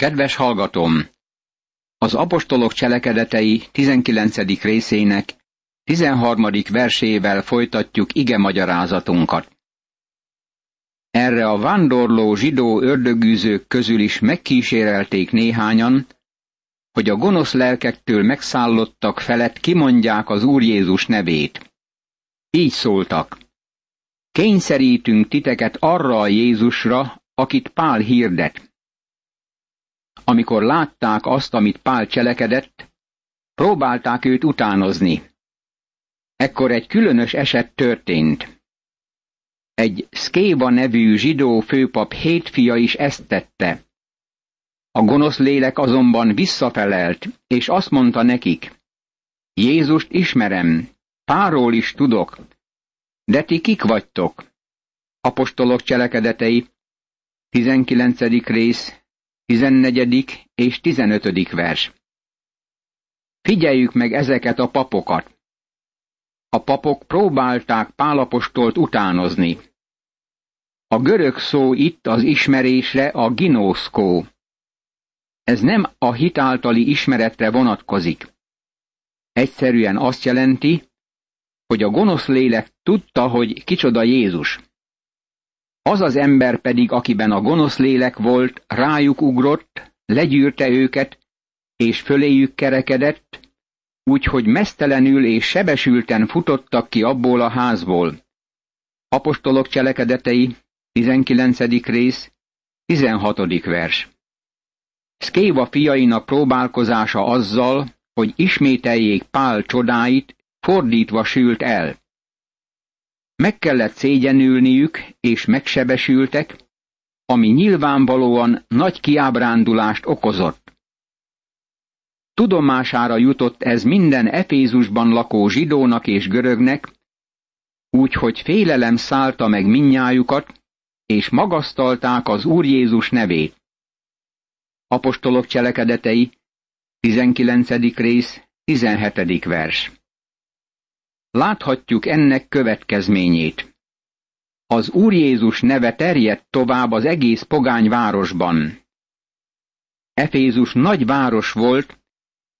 Kedves hallgatom! Az apostolok cselekedetei 19. részének 13. versével folytatjuk ige magyarázatunkat. Erre a vándorló zsidó ördögűzők közül is megkísérelték néhányan, hogy a gonosz lelkektől megszállottak felett kimondják az Úr Jézus nevét. Így szóltak. Kényszerítünk titeket arra a Jézusra, akit Pál hirdet. Amikor látták azt, amit Pál cselekedett, próbálták őt utánozni. Ekkor egy különös eset történt. Egy Szkéva nevű zsidó főpap hét fia is ezt tette. A gonosz lélek azonban visszafelelt, és azt mondta nekik, Jézust ismerem, Páról is tudok, de ti kik vagytok? Apostolok cselekedetei, 19. rész, 14. és 15. vers. Figyeljük meg ezeket a papokat. A papok próbálták Pálapostolt utánozni. A görög szó itt az ismerésre a ginószkó. Ez nem a hitáltali ismeretre vonatkozik. Egyszerűen azt jelenti, hogy a gonosz lélek tudta, hogy kicsoda Jézus. Az az ember pedig, akiben a gonosz lélek volt, rájuk ugrott, legyűrte őket, és föléjük kerekedett, úgyhogy mesztelenül és sebesülten futottak ki abból a házból. Apostolok cselekedetei, 19. rész, 16. vers. Szkéva fiainak próbálkozása azzal, hogy ismételjék Pál csodáit, fordítva sült el. Meg kellett szégyenülniük, és megsebesültek, ami nyilvánvalóan nagy kiábrándulást okozott. Tudomására jutott ez minden Efézusban lakó zsidónak és görögnek, úgyhogy félelem szállta meg minnyájukat, és magasztalták az Úr Jézus nevét. Apostolok cselekedetei, 19. rész, 17. vers. Láthatjuk ennek következményét. Az Úr Jézus neve terjedt tovább az egész pogány városban. Efézus nagy város volt,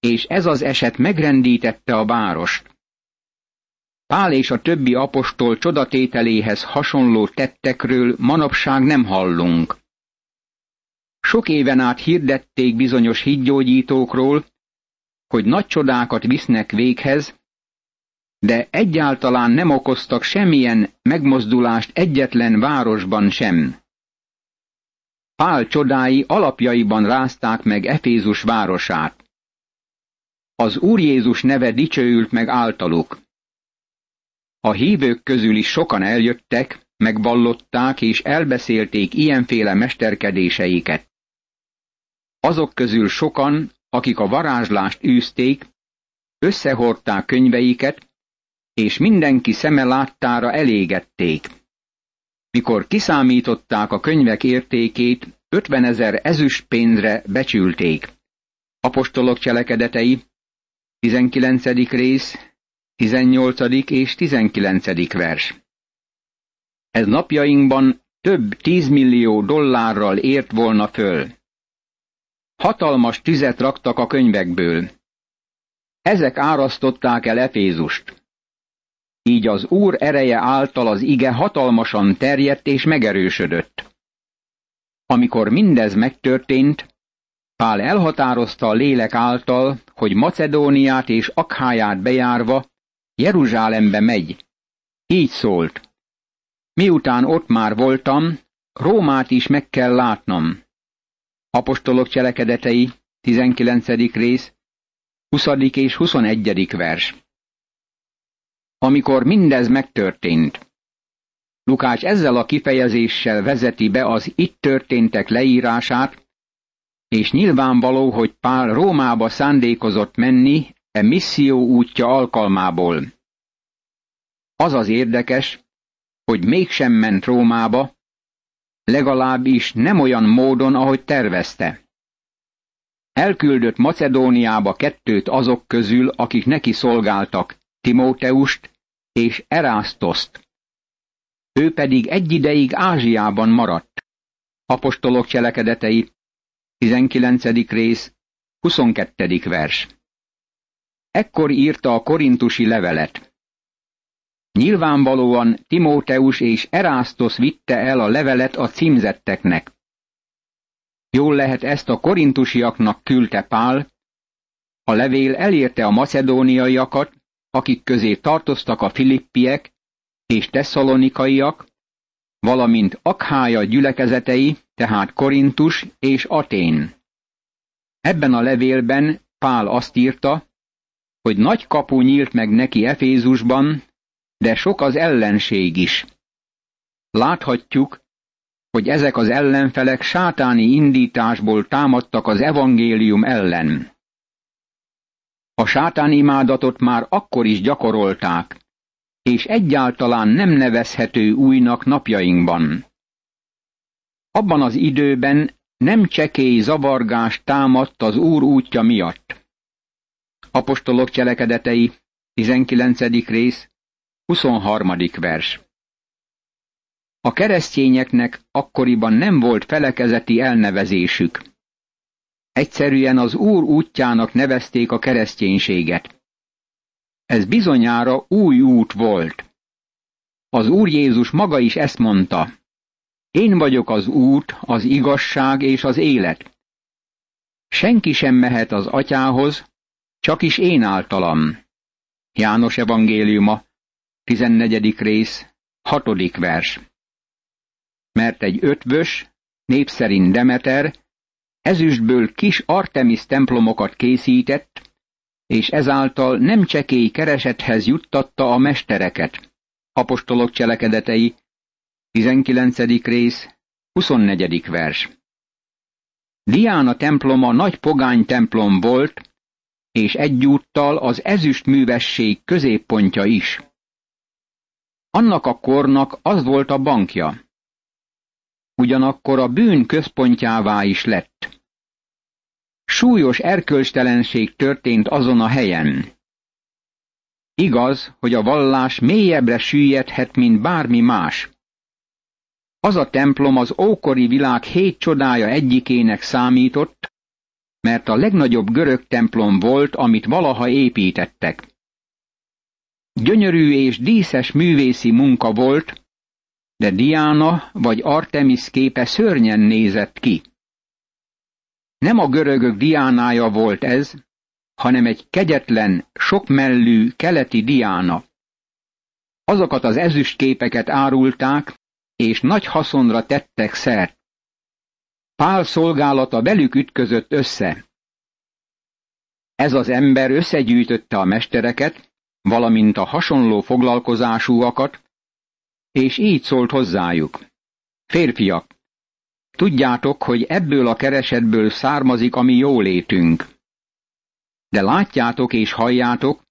és ez az eset megrendítette a várost. Pál és a többi apostol csodatételéhez hasonló tettekről manapság nem hallunk. Sok éven át hirdették bizonyos hídgyógyítókról, hogy nagy csodákat visznek véghez, de egyáltalán nem okoztak semmilyen megmozdulást egyetlen városban sem. Pál csodái alapjaiban rázták meg Efézus városát. Az Úr Jézus neve dicsőült meg általuk. A hívők közül is sokan eljöttek, megvallották és elbeszélték ilyenféle mesterkedéseiket. Azok közül sokan, akik a varázslást űzték, összehordták könyveiket, és mindenki szeme láttára elégették. Mikor kiszámították a könyvek értékét, 50 ezer ezüst pénzre becsülték. Apostolok cselekedetei, 19. rész, 18. és 19. vers. Ez napjainkban több tízmillió dollárral ért volna föl. Hatalmas tüzet raktak a könyvekből. Ezek árasztották el Efézust. Így az Úr ereje által az ige hatalmasan terjedt és megerősödött. Amikor mindez megtörtént, Pál elhatározta a lélek által, hogy Macedóniát és Akháját bejárva Jeruzsálembe megy. Így szólt. Miután ott már voltam, Rómát is meg kell látnom. Apostolok cselekedetei, 19. rész, 20. és 21. vers amikor mindez megtörtént. Lukács ezzel a kifejezéssel vezeti be az itt történtek leírását, és nyilvánvaló, hogy Pál Rómába szándékozott menni e misszió útja alkalmából. Az az érdekes, hogy mégsem ment Rómába, legalábbis nem olyan módon, ahogy tervezte. Elküldött Macedóniába kettőt azok közül, akik neki szolgáltak, Timóteust és Erasztoszt. Ő pedig egy ideig Ázsiában maradt. Apostolok cselekedetei, 19. rész, 22. vers. Ekkor írta a korintusi levelet. Nyilvánvalóan Timóteus és Erasztos vitte el a levelet a címzetteknek. Jól lehet ezt a korintusiaknak küldte Pál, a levél elérte a macedóniaiakat, akik közé tartoztak a filippiek és tesszalonikaiak, valamint Akhája gyülekezetei, tehát Korintus és Atén. Ebben a levélben Pál azt írta, hogy nagy kapu nyílt meg neki Efézusban, de sok az ellenség is. Láthatjuk, hogy ezek az ellenfelek sátáni indításból támadtak az evangélium ellen. A sátán imádatot már akkor is gyakorolták, és egyáltalán nem nevezhető újnak napjainkban. Abban az időben nem csekély zavargás támadt az Úr útja miatt. Apostolok cselekedetei, 19. rész, 23. vers. A keresztényeknek akkoriban nem volt felekezeti elnevezésük. Egyszerűen az Úr útjának nevezték a kereszténységet. Ez bizonyára új út volt. Az Úr Jézus maga is ezt mondta. Én vagyok az út, az igazság és az élet. Senki sem mehet az atyához, csak is én általam. János evangéliuma, 14. rész, 6. vers. Mert egy ötvös, népszerint Demeter, ezüstből kis Artemis templomokat készített, és ezáltal nem csekély keresethez juttatta a mestereket. Apostolok cselekedetei, 19. rész, 24. vers. Diána temploma nagy pogány templom volt, és egyúttal az ezüst művesség középpontja is. Annak a kornak az volt a bankja. Ugyanakkor a bűn központjává is lett. Súlyos erkölcstelenség történt azon a helyen. Igaz, hogy a vallás mélyebbre süllyedhet, mint bármi más. Az a templom az ókori világ hét csodája egyikének számított, mert a legnagyobb görög templom volt, amit valaha építettek. Gyönyörű és díszes művészi munka volt, de Diana vagy Artemis képe szörnyen nézett ki. Nem a görögök Diánája volt ez, hanem egy kegyetlen, sokmellű keleti Diána. Azokat az ezüstképeket árulták, és nagy haszonra tettek szert. Pál szolgálata velük ütközött össze. Ez az ember összegyűjtötte a mestereket, valamint a hasonló foglalkozásúakat, és így szólt hozzájuk. Férfiak, tudjátok, hogy ebből a keresetből származik a mi jólétünk. De látjátok és halljátok,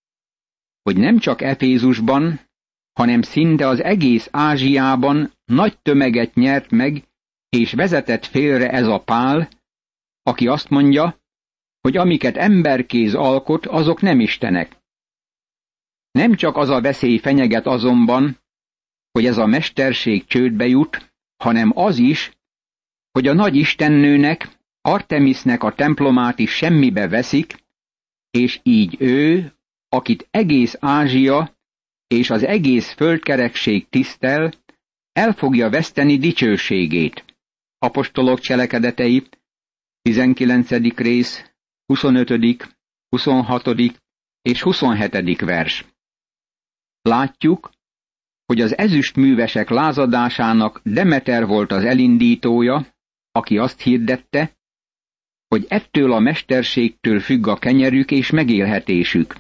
hogy nem csak Efézusban, hanem szinte az egész Ázsiában nagy tömeget nyert meg, és vezetett félre ez a pál, aki azt mondja, hogy amiket emberkéz alkot, azok nem istenek. Nem csak az a veszély fenyeget azonban, hogy ez a mesterség csődbe jut, hanem az is, hogy a nagy istennőnek, Artemisnek a templomát is semmibe veszik, és így ő, akit egész Ázsia és az egész földkerekség tisztel, el fogja veszteni dicsőségét. Apostolok cselekedetei, 19. rész, 25., 26. és 27. vers. Látjuk, hogy az ezüstművesek lázadásának Demeter volt az elindítója, aki azt hirdette, hogy ettől a mesterségtől függ a kenyerük és megélhetésük.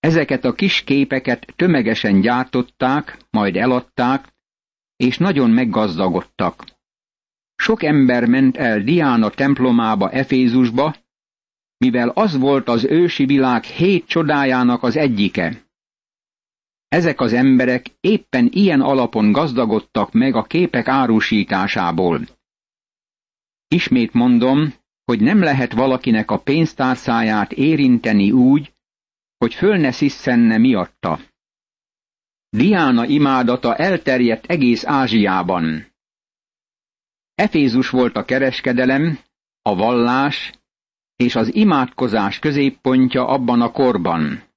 Ezeket a kis képeket tömegesen gyártották, majd eladták, és nagyon meggazdagodtak. Sok ember ment el Diana templomába Efézusba, mivel az volt az ősi világ hét csodájának az egyike. Ezek az emberek éppen ilyen alapon gazdagodtak meg a képek árusításából. Ismét mondom, hogy nem lehet valakinek a pénztárcáját érinteni úgy, hogy föl ne sziszenne miatta. Diana imádata elterjedt egész Ázsiában. Efézus volt a kereskedelem, a vallás és az imádkozás középpontja abban a korban.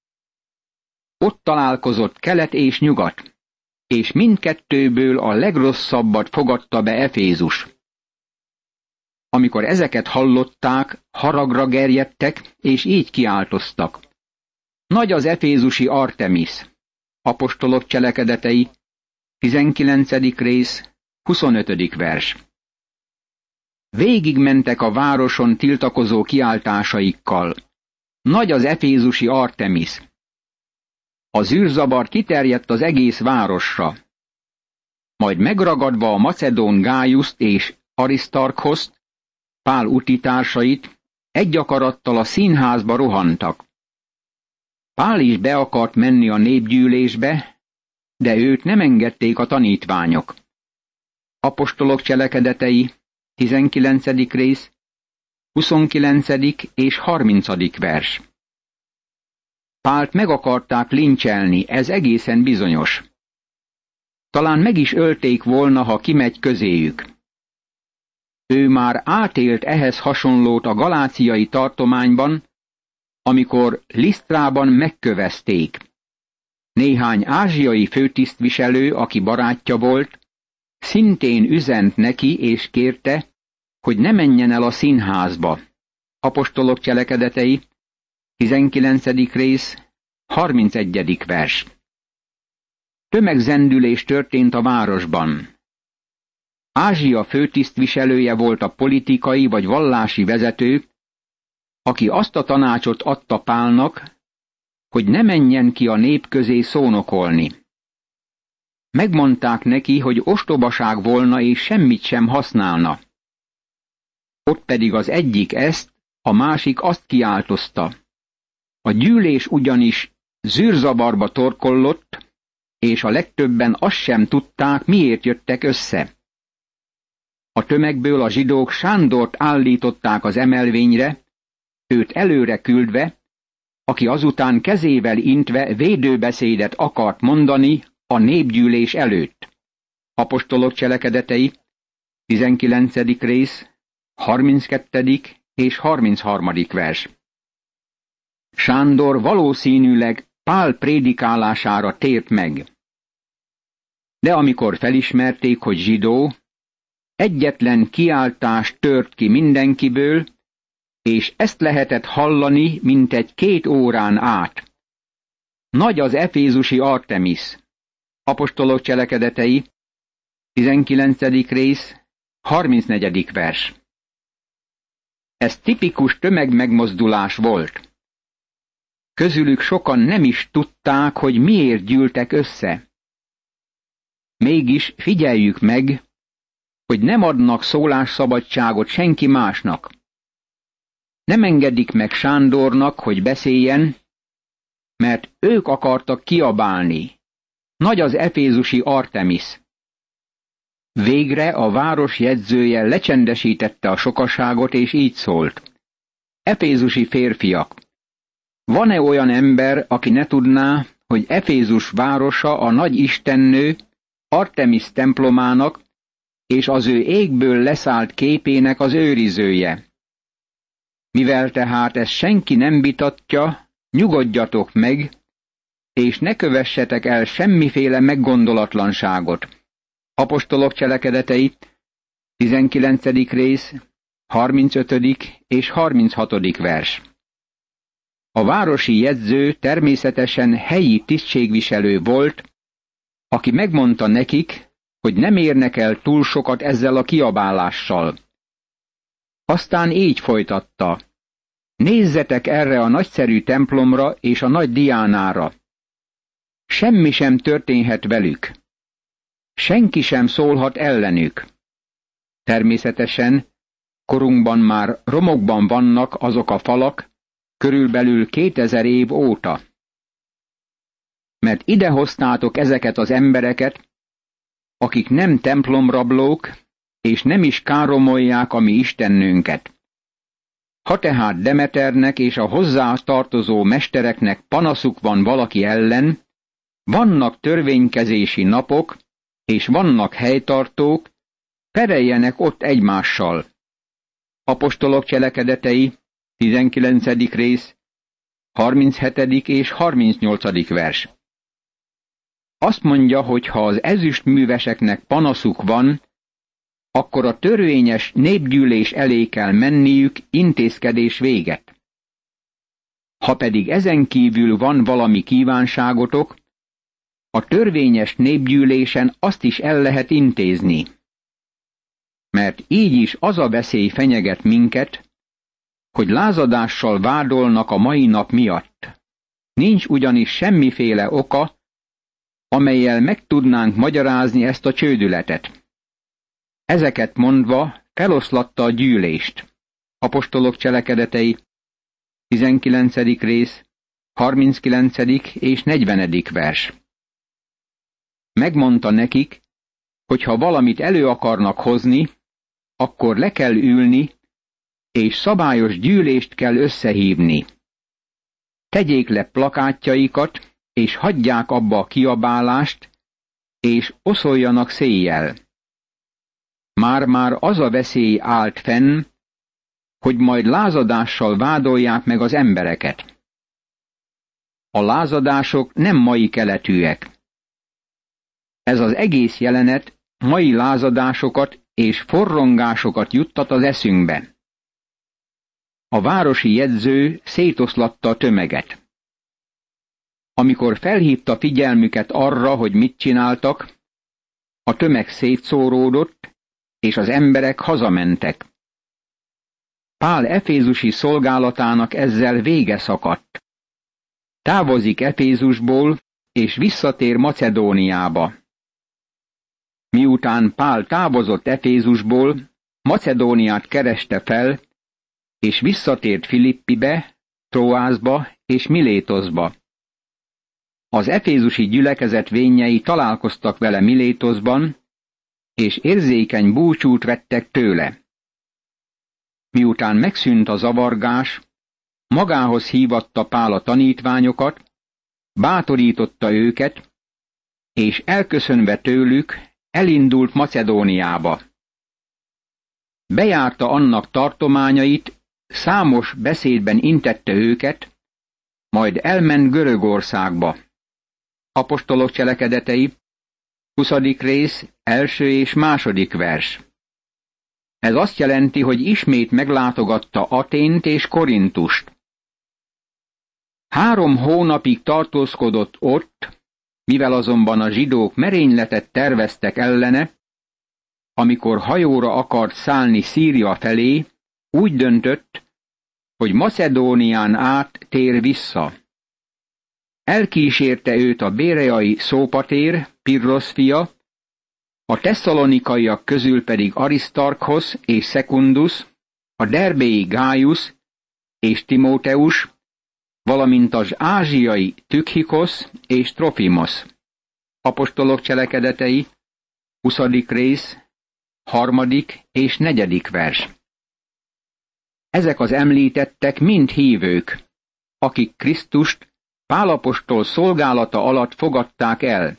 Ott találkozott kelet és nyugat, és mindkettőből a legrosszabbat fogadta be Efézus. Amikor ezeket hallották, haragra gerjedtek, és így kiáltoztak. Nagy az efézusi Artemis. Apostolok cselekedetei, 19. rész, 25. vers. Végigmentek a városon tiltakozó kiáltásaikkal. Nagy az efézusi Artemis. A zűrzabar kiterjedt az egész városra. Majd megragadva a macedón Gájuszt és Arisztarkhozt, Pál utitársait, egy akarattal a színházba rohantak. Pál is be akart menni a népgyűlésbe, de őt nem engedték a tanítványok. Apostolok cselekedetei, 19. rész, 29. és 30. vers. Pált meg akarták lincselni, ez egészen bizonyos. Talán meg is ölték volna, ha kimegy közéjük. Ő már átélt ehhez hasonlót a galáciai tartományban, amikor Lisztrában megkövezték. Néhány ázsiai főtisztviselő, aki barátja volt, szintén üzent neki és kérte, hogy ne menjen el a színházba. Apostolok cselekedetei, 19. rész, 31. vers. Tömegzendülés történt a városban. Ázsia főtisztviselője volt a politikai vagy vallási vezető, aki azt a tanácsot adta Pálnak, hogy ne menjen ki a nép közé szónokolni. Megmondták neki, hogy ostobaság volna és semmit sem használna. Ott pedig az egyik ezt, a másik azt kiáltozta. A gyűlés ugyanis zűrzabarba torkollott, és a legtöbben azt sem tudták, miért jöttek össze. A tömegből a zsidók Sándort állították az emelvényre, őt előre küldve, aki azután kezével intve védőbeszédet akart mondani a népgyűlés előtt. Apostolok cselekedetei, 19. rész, 32. és 33. vers. Sándor valószínűleg Pál prédikálására tért meg. De amikor felismerték, hogy zsidó, egyetlen kiáltás tört ki mindenkiből, és ezt lehetett hallani, mint egy két órán át. Nagy az efézusi Artemis. Apostolok cselekedetei, 19. rész, 34. vers. Ez tipikus tömegmegmozdulás volt. Közülük sokan nem is tudták, hogy miért gyűltek össze. Mégis figyeljük meg, hogy nem adnak szólásszabadságot senki másnak. Nem engedik meg Sándornak, hogy beszéljen, mert ők akartak kiabálni. Nagy az efézusi Artemis. Végre a város jegyzője lecsendesítette a sokaságot, és így szólt. Efézusi férfiak, van-e olyan ember, aki ne tudná, hogy Efézus városa a nagy istennő, Artemis templomának és az ő égből leszállt képének az őrizője? Mivel tehát ezt senki nem vitatja, nyugodjatok meg, és ne kövessetek el semmiféle meggondolatlanságot. Apostolok cselekedetei, 19. rész, 35. és 36. vers. A városi jegyző természetesen helyi tisztségviselő volt, aki megmondta nekik, hogy nem érnek el túl sokat ezzel a kiabálással. Aztán így folytatta. Nézzetek erre a nagyszerű templomra és a nagy diánára. Semmi sem történhet velük. Senki sem szólhat ellenük. Természetesen korunkban már romokban vannak azok a falak, körülbelül kétezer év óta. Mert ide hoztátok ezeket az embereket, akik nem templomrablók, és nem is káromolják a mi istennőnket. Ha tehát Demeternek és a hozzá tartozó mestereknek panaszuk van valaki ellen, vannak törvénykezési napok, és vannak helytartók, pereljenek ott egymással. Apostolok cselekedetei, 19. rész, 37. és 38. vers. Azt mondja, hogy ha az ezüstműveseknek panaszuk van, akkor a törvényes népgyűlés elé kell menniük intézkedés véget. Ha pedig ezen kívül van valami kívánságotok, a törvényes népgyűlésen azt is el lehet intézni. Mert így is az a veszély fenyeget minket, hogy lázadással vádolnak a mai nap miatt. Nincs ugyanis semmiféle oka, amelyel meg tudnánk magyarázni ezt a csődületet. Ezeket mondva feloszlatta a gyűlést. Apostolok cselekedetei, 19. rész, 39. és 40. vers. Megmondta nekik, hogy ha valamit elő akarnak hozni, akkor le kell ülni, és szabályos gyűlést kell összehívni. Tegyék le plakátjaikat, és hagyják abba a kiabálást, és oszoljanak széjjel. Már-már az a veszély állt fenn, hogy majd lázadással vádolják meg az embereket. A lázadások nem mai keletűek. Ez az egész jelenet mai lázadásokat és forrongásokat juttat az eszünkbe. A városi jegyző szétoszlatta a tömeget. Amikor felhívta figyelmüket arra, hogy mit csináltak, a tömeg szétszóródott, és az emberek hazamentek. Pál efézusi szolgálatának ezzel vége szakadt. Távozik Efézusból, és visszatér Macedóniába. Miután Pál távozott Efézusból, Macedóniát kereste fel, és visszatért Filippibe, Troászba és Milétoszba. Az efézusi gyülekezet vényei találkoztak vele Milétoszban, és érzékeny búcsút vettek tőle. Miután megszűnt a zavargás, magához hívatta Pál a tanítványokat, bátorította őket, és elköszönve tőlük elindult Macedóniába. Bejárta annak tartományait, számos beszédben intette őket, majd elment Görögországba. Apostolok cselekedetei, 20. rész, első és második vers. Ez azt jelenti, hogy ismét meglátogatta Atént és Korintust. Három hónapig tartózkodott ott, mivel azonban a zsidók merényletet terveztek ellene, amikor hajóra akart szállni Szíria felé, úgy döntött, hogy Macedónián át tér vissza. Elkísérte őt a béreai Szópatér, Pirrosz fia, a tesszalonikaiak közül pedig Aristarkhoz és Secundus, a derbéi Gájus és Timóteus, valamint az ázsiai Tükhikosz és Trofimos. Apostolok cselekedetei, 20. rész, harmadik és negyedik vers. Ezek az említettek mind hívők, akik Krisztust Pálapostól szolgálata alatt fogadták el.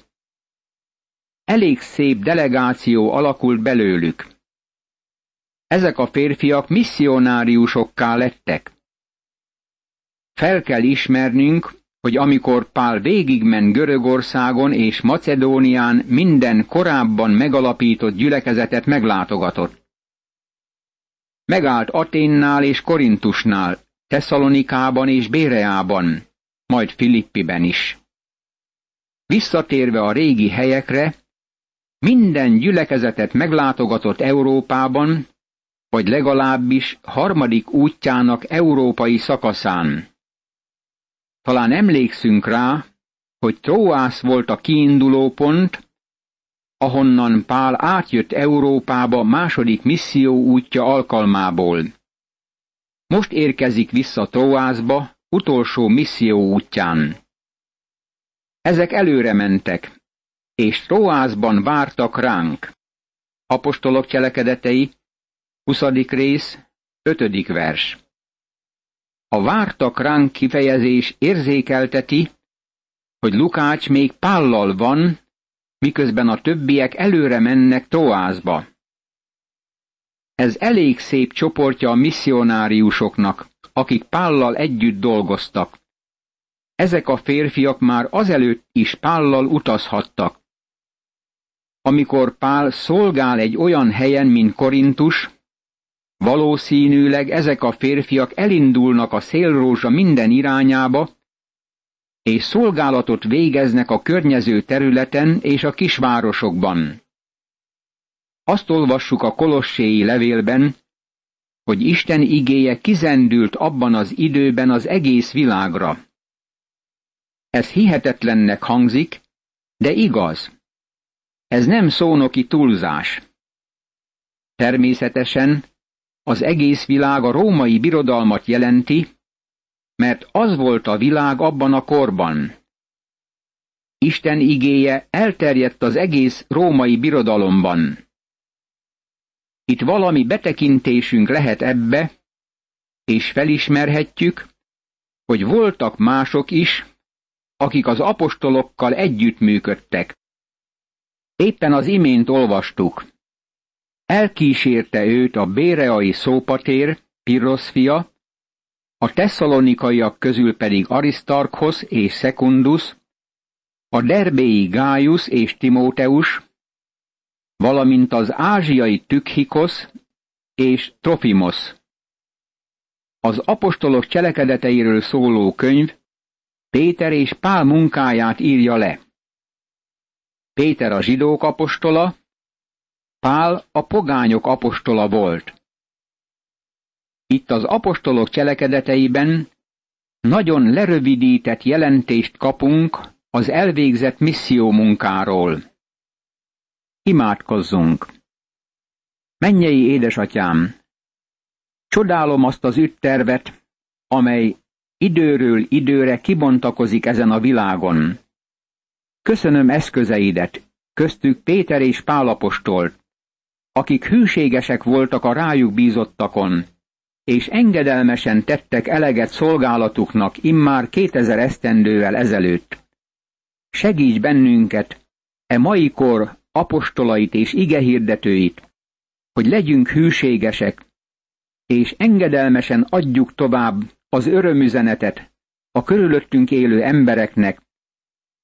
Elég szép delegáció alakult belőlük. Ezek a férfiak misszionáriusokká lettek. Fel kell ismernünk, hogy amikor Pál végigment Görögországon és Macedónián minden korábban megalapított gyülekezetet meglátogatott. Megállt Aténnál és Korintusnál, Tesszalonikában és Béreában, majd Filippiben is. Visszatérve a régi helyekre, minden gyülekezetet meglátogatott Európában, vagy legalábbis harmadik útjának európai szakaszán. Talán emlékszünk rá, hogy Tróász volt a kiinduló pont, ahonnan Pál átjött Európába második misszió útja alkalmából. Most érkezik vissza Tróászba, utolsó misszió útján. Ezek előre mentek, és Tróászban vártak ránk. Apostolok cselekedetei, 20. rész, 5. vers. A vártak ránk kifejezés érzékelteti, hogy Lukács még pállal van, miközben a többiek előre mennek Troászba. Ez elég szép csoportja a misszionáriusoknak, akik Pállal együtt dolgoztak. Ezek a férfiak már azelőtt is Pállal utazhattak. Amikor Pál szolgál egy olyan helyen, mint Korintus, valószínűleg ezek a férfiak elindulnak a szélrózsa minden irányába, és szolgálatot végeznek a környező területen és a kisvárosokban. Azt olvassuk a kolosséi levélben, hogy Isten igéje kizendült abban az időben az egész világra. Ez hihetetlennek hangzik, de igaz. Ez nem szónoki túlzás. Természetesen az egész világ a római birodalmat jelenti, mert az volt a világ abban a korban. Isten igéje elterjedt az egész római birodalomban. Itt valami betekintésünk lehet ebbe, és felismerhetjük, hogy voltak mások is, akik az apostolokkal együttműködtek. Éppen az imént olvastuk. Elkísérte őt a béreai szópatér, Pirrosz fia, a tesszalonikaiak közül pedig Aristarkhoz és Sekundus, a derbéi Gájus és Timóteus, valamint az ázsiai Tükhikosz és Trofimos. Az apostolok cselekedeteiről szóló könyv Péter és Pál munkáját írja le. Péter a zsidók apostola, Pál a pogányok apostola volt. Itt az apostolok cselekedeteiben nagyon lerövidített jelentést kapunk az elvégzett misszió munkáról. Imádkozzunk! Mennyei édesatyám! Csodálom azt az ütttervet, amely időről időre kibontakozik ezen a világon. Köszönöm eszközeidet, köztük Péter és Pálapostolt, akik hűségesek voltak a rájuk bízottakon, és engedelmesen tettek eleget szolgálatuknak immár kétezer esztendővel ezelőtt. Segíts bennünket, e mai kor apostolait és igehirdetőit, hogy legyünk hűségesek, és engedelmesen adjuk tovább az örömüzenetet a körülöttünk élő embereknek,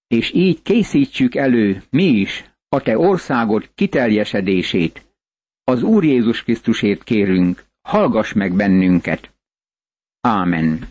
és így készítsük elő mi is a te országod kiteljesedését. Az Úr Jézus Krisztusért kérünk, hallgass meg bennünket. Ámen.